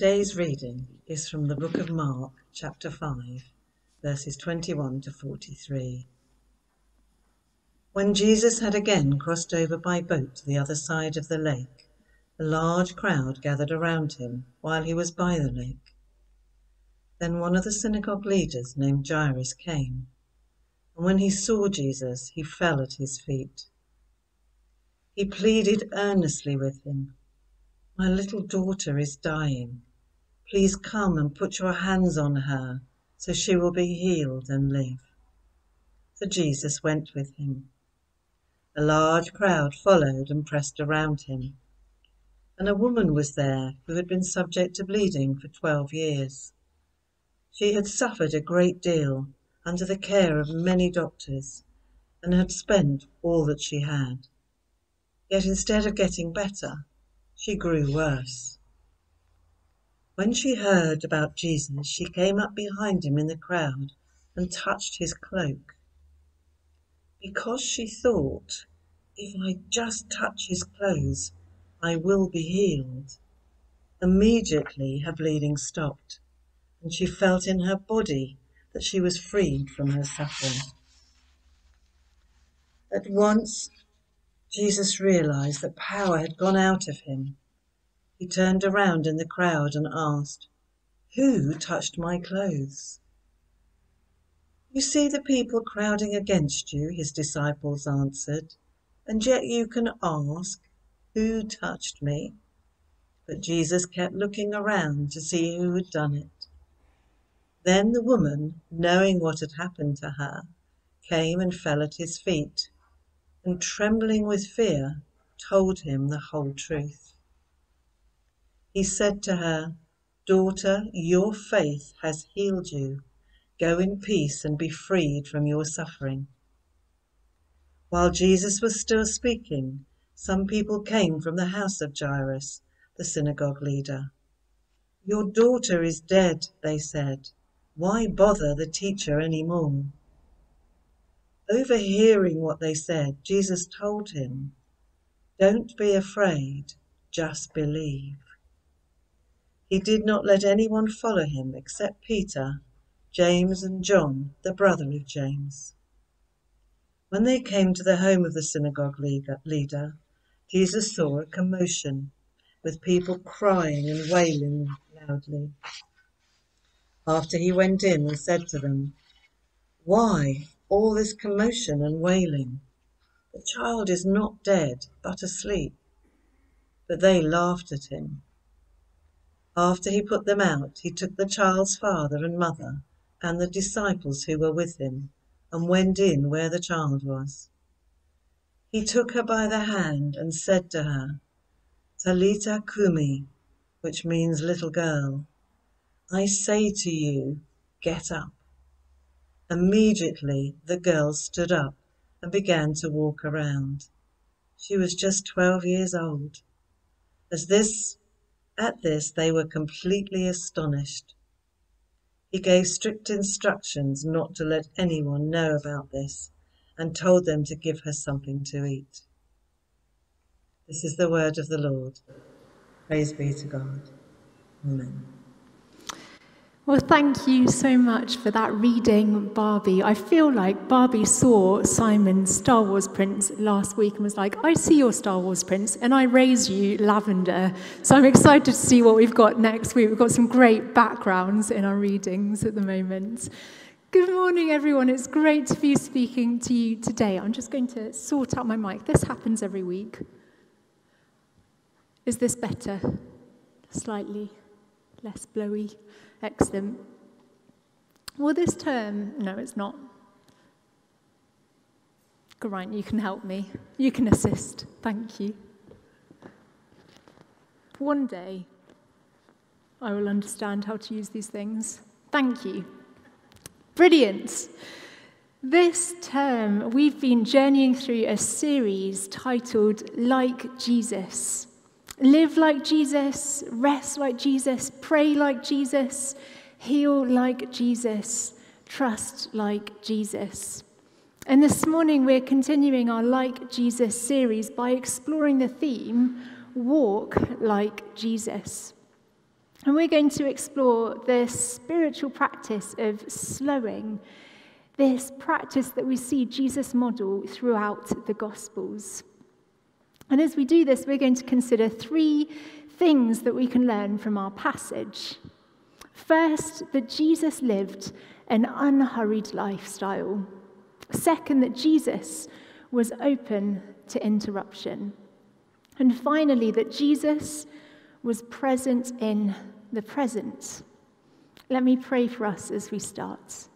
Today's reading is from the book of Mark, chapter 5, verses 21 to 43. When Jesus had again crossed over by boat to the other side of the lake, a large crowd gathered around him while he was by the lake. Then one of the synagogue leaders named Jairus came, and when he saw Jesus, he fell at his feet. He pleaded earnestly with him, My little daughter is dying. Please come and put your hands on her so she will be healed and live. So Jesus went with him. A large crowd followed and pressed around him. And a woman was there who had been subject to bleeding for twelve years. She had suffered a great deal under the care of many doctors and had spent all that she had. Yet instead of getting better, she grew worse. When she heard about Jesus, she came up behind him in the crowd and touched his cloak because she thought, if I just touch his clothes, I will be healed. Immediately her bleeding stopped, and she felt in her body that she was freed from her suffering. At once, Jesus realized that power had gone out of him. He turned around in the crowd and asked, Who touched my clothes? You see the people crowding against you, his disciples answered, and yet you can ask, Who touched me? But Jesus kept looking around to see who had done it. Then the woman, knowing what had happened to her, came and fell at his feet, and trembling with fear, told him the whole truth. He said to her, Daughter, your faith has healed you Go in peace and be freed from your suffering. While Jesus was still speaking, some people came from the house of Jairus, the synagogue leader. Your daughter is dead, they said. Why bother the teacher any more? Overhearing what they said, Jesus told him, Don't be afraid, just believe. He did not let anyone follow him except Peter James and John, the brother of James. When they came to the home of the synagogue leader, Jesus saw a commotion, with people crying and wailing loudly. After he went in and said to them, Why all this commotion and wailing? The child is not dead, but asleep. But they laughed at him. After he put them out, he took the child's father and mother and the disciples who were with him, and went in where the child was. He took her by the hand and said to her, Talita Kumi, which means little girl, I say to you, get up. Immediately the girl stood up and began to walk around. She was just twelve years old. As this, at this, they were completely astonished. He gave strict instructions not to let anyone know about this and told them to give her something to eat. This is the word of the Lord. Praise be to God. Amen. Well, thank you so much for that reading, Barbie. I feel like Barbie saw Simon's Star Wars prints last week and was like, I see your Star Wars prints, and I raise you lavender. So I'm excited to see what we've got next week. We've got some great backgrounds in our readings at the moment. Good morning, everyone. It's great to be speaking to you today. I'm just going to sort out my mic. This happens every week. Is this better? Slightly less blowy. Excellent. Well, this term, no, it's not. Grant, you can help me. You can assist. Thank you. One day, I will understand how to use these things. Thank you. Brilliant. This term, we've been journeying through a series titled Like Jesus. Live like Jesus, rest like Jesus, pray like Jesus, heal like Jesus, trust like Jesus. And this morning we're continuing our Like Jesus series by exploring the theme Walk like Jesus. And we're going to explore the spiritual practice of slowing, this practice that we see Jesus model throughout the Gospels. And as we do this, we're going to consider three things that we can learn from our passage. First, that Jesus lived an unhurried lifestyle. Second, that Jesus was open to interruption. And finally, that Jesus was present in the present. Let me pray for us as we start.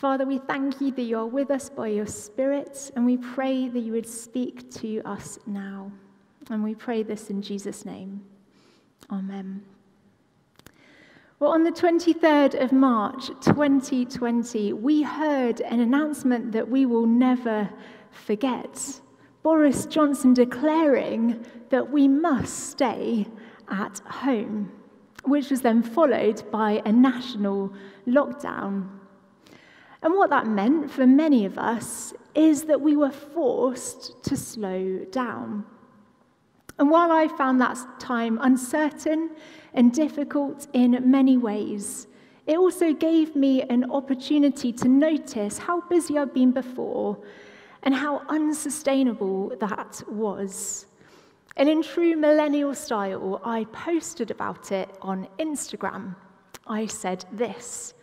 Father, we thank you that you are with us by your Spirit, and we pray that you would speak to us now. And we pray this in Jesus' name. Amen. Well, on the 23rd of March 2020, we heard an announcement that we will never forget. Boris Johnson declaring that we must stay at home, which was then followed by a national lockdown. And what that meant for many of us is that we were forced to slow down. And while I found that time uncertain and difficult in many ways, it also gave me an opportunity to notice how busy I'd been before and how unsustainable that was. And in true millennial style, I posted about it on Instagram. I said this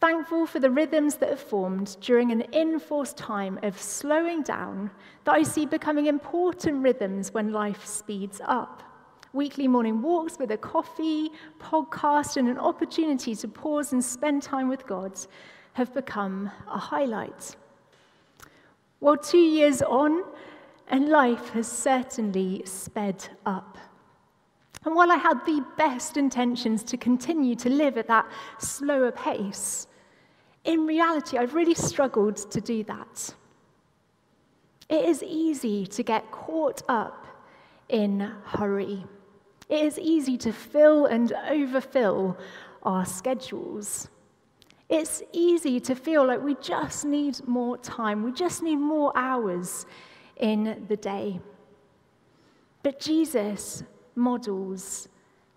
Thankful for the rhythms that have formed during an enforced time of slowing down that I see becoming important rhythms when life speeds up. Weekly morning walks with a coffee, podcast, and an opportunity to pause and spend time with God have become a highlight. Well, two years on, and life has certainly sped up. And while I had the best intentions to continue to live at that slower pace, in reality, I've really struggled to do that. It is easy to get caught up in hurry. It is easy to fill and overfill our schedules. It's easy to feel like we just need more time, we just need more hours in the day. But Jesus models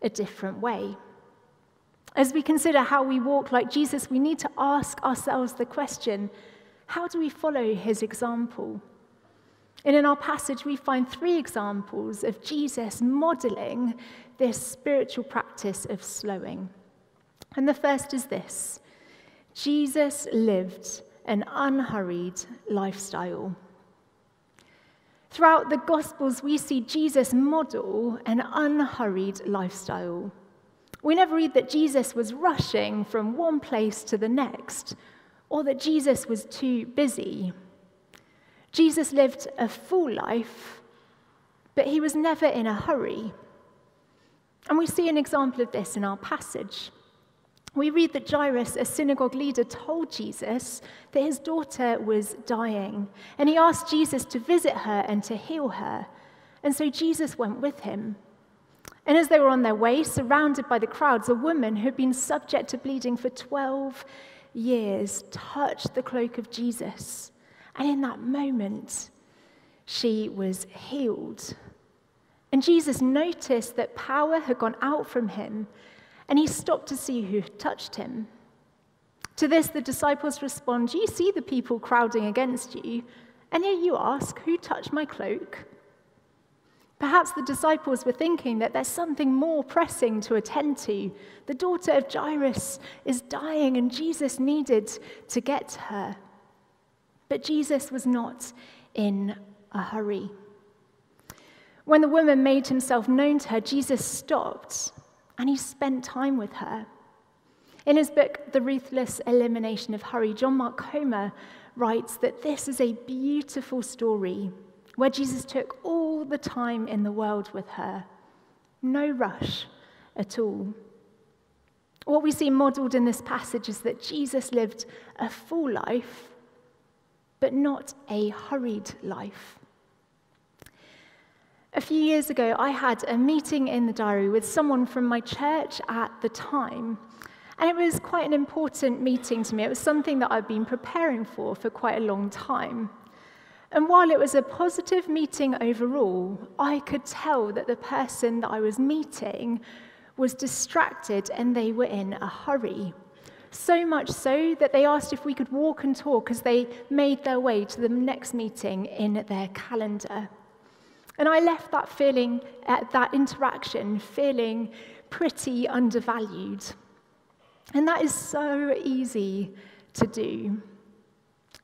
a different way. As we consider how we walk like Jesus, we need to ask ourselves the question how do we follow his example? And in our passage, we find three examples of Jesus modeling this spiritual practice of slowing. And the first is this Jesus lived an unhurried lifestyle. Throughout the Gospels, we see Jesus model an unhurried lifestyle. We never read that Jesus was rushing from one place to the next, or that Jesus was too busy. Jesus lived a full life, but he was never in a hurry. And we see an example of this in our passage. We read that Jairus, a synagogue leader, told Jesus that his daughter was dying, and he asked Jesus to visit her and to heal her. And so Jesus went with him. And as they were on their way, surrounded by the crowds, a woman who had been subject to bleeding for 12 years touched the cloak of Jesus. And in that moment, she was healed. And Jesus noticed that power had gone out from him, and he stopped to see who had touched him. To this, the disciples respond, You see the people crowding against you, and yet you ask, Who touched my cloak? Perhaps the disciples were thinking that there's something more pressing to attend to. The daughter of Jairus is dying, and Jesus needed to get her. But Jesus was not in a hurry. When the woman made himself known to her, Jesus stopped and he spent time with her. In his book, The Ruthless Elimination of Hurry, John Mark Comer writes that this is a beautiful story where Jesus took all the time in the world with her. No rush at all. What we see modeled in this passage is that Jesus lived a full life, but not a hurried life. A few years ago, I had a meeting in the diary with someone from my church at the time. And it was quite an important meeting to me. It was something that I'd been preparing for for quite a long time. And while it was a positive meeting overall, I could tell that the person that I was meeting was distracted and they were in a hurry. So much so that they asked if we could walk and talk as they made their way to the next meeting in their calendar. And I left that feeling, uh, that interaction, feeling pretty undervalued. And that is so easy to do.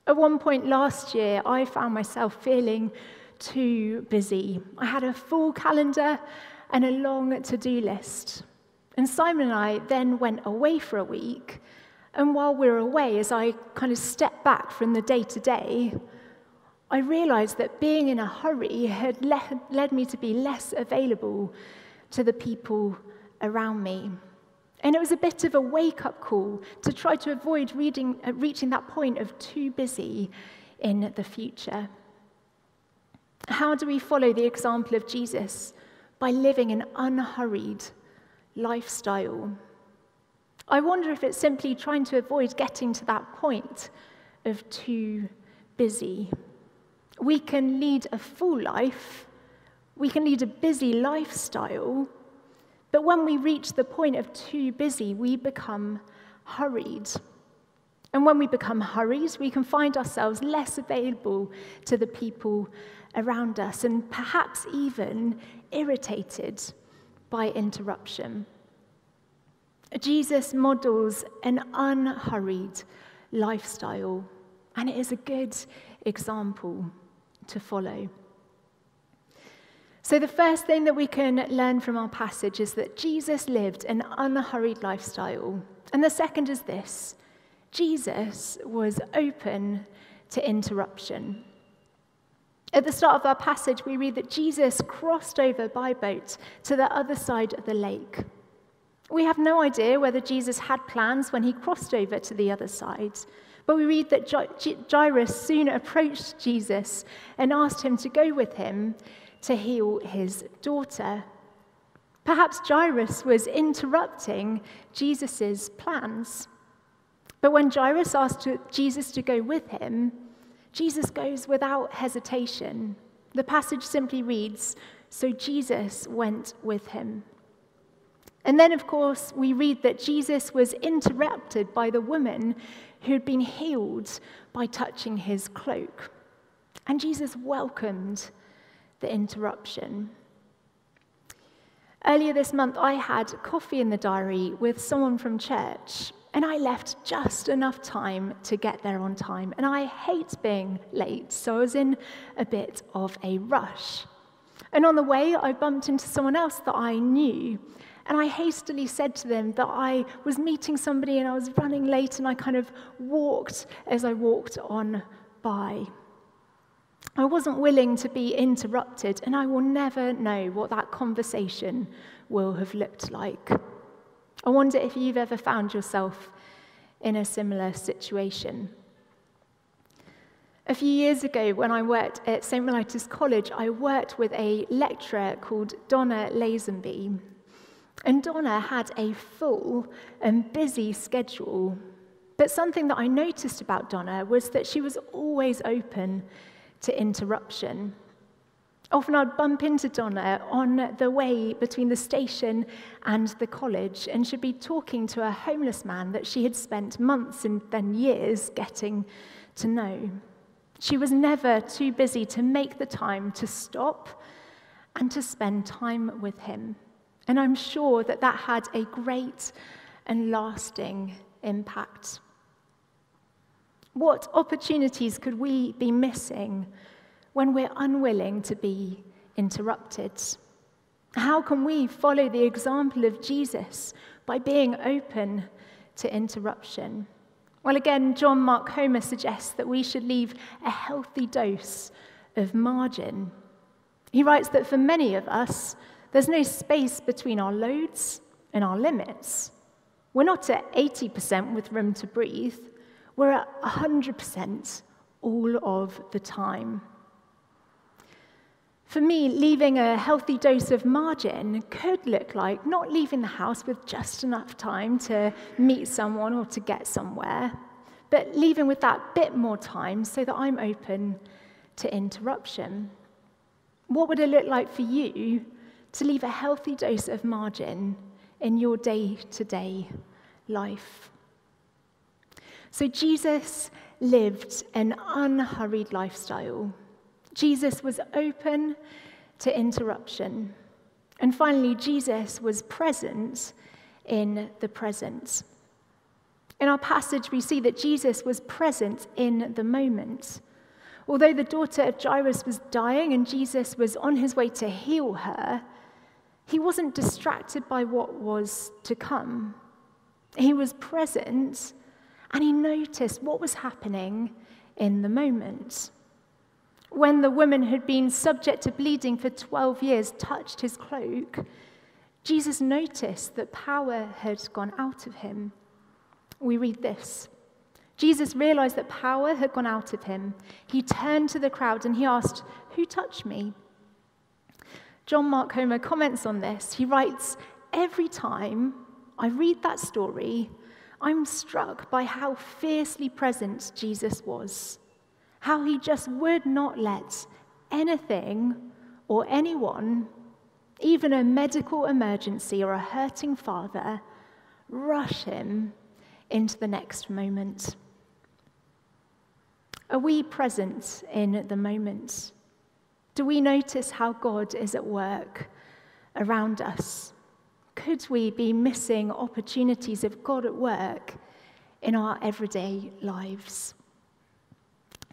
At one point last year, I found myself feeling too busy. I had a full calendar and a long to do list. And Simon and I then went away for a week. And while we were away, as I kind of stepped back from the day to day, I realized that being in a hurry had le- led me to be less available to the people around me. And it was a bit of a wake up call to try to avoid reading, uh, reaching that point of too busy in the future. How do we follow the example of Jesus? By living an unhurried lifestyle. I wonder if it's simply trying to avoid getting to that point of too busy. We can lead a full life, we can lead a busy lifestyle, but when we reach the point of too busy, we become hurried. And when we become hurried, we can find ourselves less available to the people around us and perhaps even irritated by interruption. Jesus models an unhurried lifestyle, and it is a good example to follow. So, the first thing that we can learn from our passage is that Jesus lived an unhurried lifestyle. And the second is this Jesus was open to interruption. At the start of our passage, we read that Jesus crossed over by boat to the other side of the lake. We have no idea whether Jesus had plans when he crossed over to the other side, but we read that Jairus soon approached Jesus and asked him to go with him to heal his daughter. Perhaps Jairus was interrupting Jesus' plans. But when Jairus asked Jesus to go with him, Jesus goes without hesitation. The passage simply reads So Jesus went with him. And then, of course, we read that Jesus was interrupted by the woman who'd been healed by touching his cloak. And Jesus welcomed the interruption. Earlier this month, I had coffee in the diary with someone from church, and I left just enough time to get there on time. And I hate being late, so I was in a bit of a rush. And on the way, I bumped into someone else that I knew. And I hastily said to them that I was meeting somebody and I was running late, and I kind of walked as I walked on by. I wasn't willing to be interrupted, and I will never know what that conversation will have looked like. I wonder if you've ever found yourself in a similar situation. A few years ago, when I worked at St. Mellitus College, I worked with a lecturer called Donna Lazenby. And Donna had a full and busy schedule. But something that I noticed about Donna was that she was always open to interruption. Often I'd bump into Donna on the way between the station and the college, and she'd be talking to a homeless man that she had spent months and then years getting to know. She was never too busy to make the time to stop and to spend time with him. And I'm sure that that had a great and lasting impact. What opportunities could we be missing when we're unwilling to be interrupted? How can we follow the example of Jesus by being open to interruption? Well, again, John Mark Comer suggests that we should leave a healthy dose of margin. He writes that for many of us, there's no space between our loads and our limits. We're not at 80% with room to breathe. We're at 100% all of the time. For me, leaving a healthy dose of margin could look like not leaving the house with just enough time to meet someone or to get somewhere, but leaving with that bit more time so that I'm open to interruption. What would it look like for you to leave a healthy dose of margin in your day to day life. So, Jesus lived an unhurried lifestyle. Jesus was open to interruption. And finally, Jesus was present in the present. In our passage, we see that Jesus was present in the moment. Although the daughter of Jairus was dying and Jesus was on his way to heal her, he wasn't distracted by what was to come. He was present and he noticed what was happening in the moment. When the woman who had been subject to bleeding for 12 years touched his cloak, Jesus noticed that power had gone out of him. We read this Jesus realized that power had gone out of him. He turned to the crowd and he asked, Who touched me? John Mark Comer comments on this. He writes, Every time I read that story, I'm struck by how fiercely present Jesus was, how he just would not let anything or anyone, even a medical emergency or a hurting father, rush him into the next moment. Are we present in the moment? Do we notice how God is at work around us? Could we be missing opportunities of God at work in our everyday lives?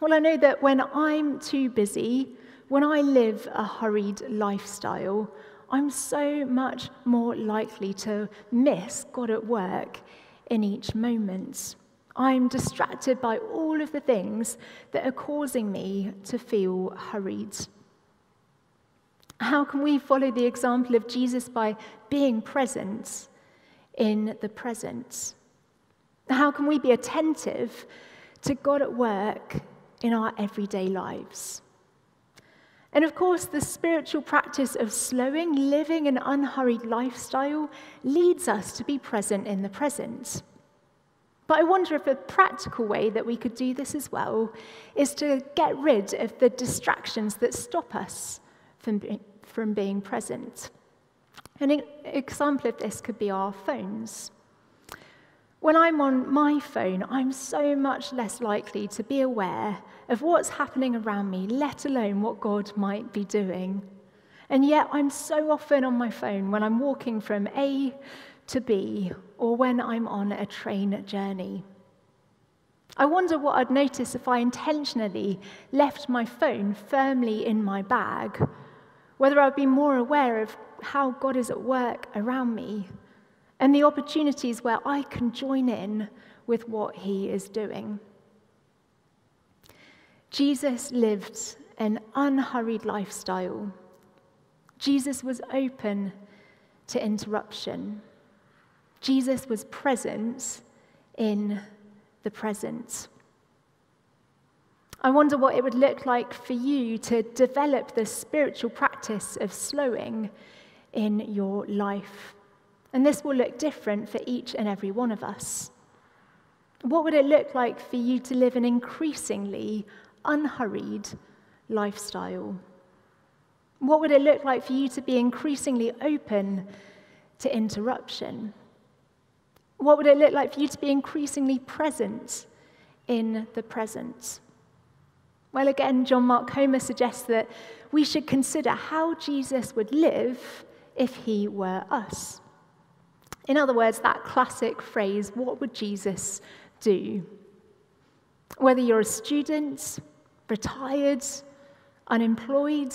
Well, I know that when I'm too busy, when I live a hurried lifestyle, I'm so much more likely to miss God at work in each moment. I'm distracted by all of the things that are causing me to feel hurried. How can we follow the example of Jesus by being present in the present? How can we be attentive to God at work in our everyday lives? And of course, the spiritual practice of slowing, living an unhurried lifestyle leads us to be present in the present. But I wonder if a practical way that we could do this as well is to get rid of the distractions that stop us from, from being present. An example of this could be our phones. When I'm on my phone, I'm so much less likely to be aware of what's happening around me, let alone what God might be doing. And yet, I'm so often on my phone when I'm walking from A to B or when I'm on a train journey. I wonder what I'd notice if I intentionally left my phone firmly in my bag, whether I'd be more aware of how God is at work around me and the opportunities where I can join in with what He is doing. Jesus lived an unhurried lifestyle. Jesus was open to interruption. Jesus was present in the present. I wonder what it would look like for you to develop the spiritual practice of slowing in your life. And this will look different for each and every one of us. What would it look like for you to live an increasingly unhurried lifestyle? What would it look like for you to be increasingly open to interruption? What would it look like for you to be increasingly present in the present? Well, again, John Mark Comer suggests that we should consider how Jesus would live if he were us. In other words, that classic phrase, what would Jesus do? Whether you're a student, retired, unemployed,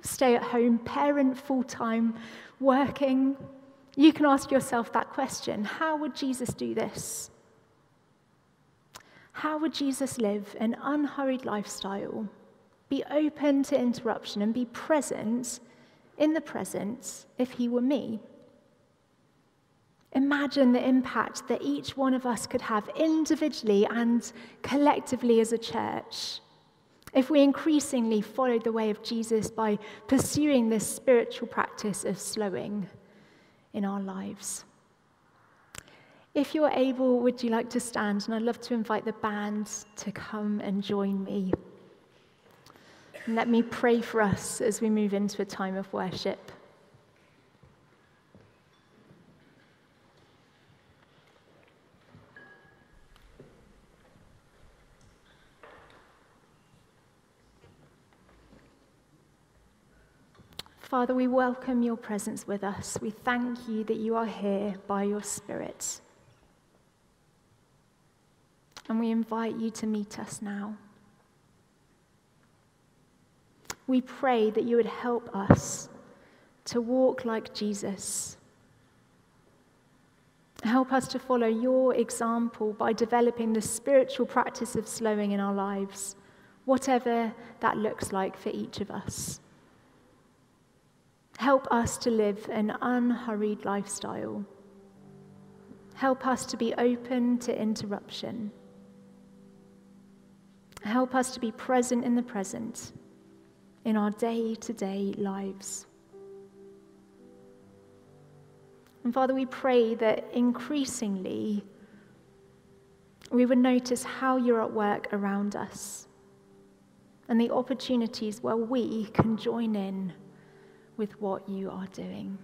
stay at home parent, full time, working, you can ask yourself that question How would Jesus do this? How would Jesus live an unhurried lifestyle, be open to interruption, and be present in the present if he were me? Imagine the impact that each one of us could have individually and collectively as a church if we increasingly followed the way of Jesus by pursuing this spiritual practice of slowing in our lives. If you're able, would you like to stand? And I'd love to invite the band to come and join me. And let me pray for us as we move into a time of worship. Father, we welcome your presence with us. We thank you that you are here by your Spirit. And we invite you to meet us now. We pray that you would help us to walk like Jesus. Help us to follow your example by developing the spiritual practice of slowing in our lives, whatever that looks like for each of us. Help us to live an unhurried lifestyle. Help us to be open to interruption. Help us to be present in the present, in our day to day lives. And Father, we pray that increasingly we would notice how you're at work around us and the opportunities where we can join in with what you are doing.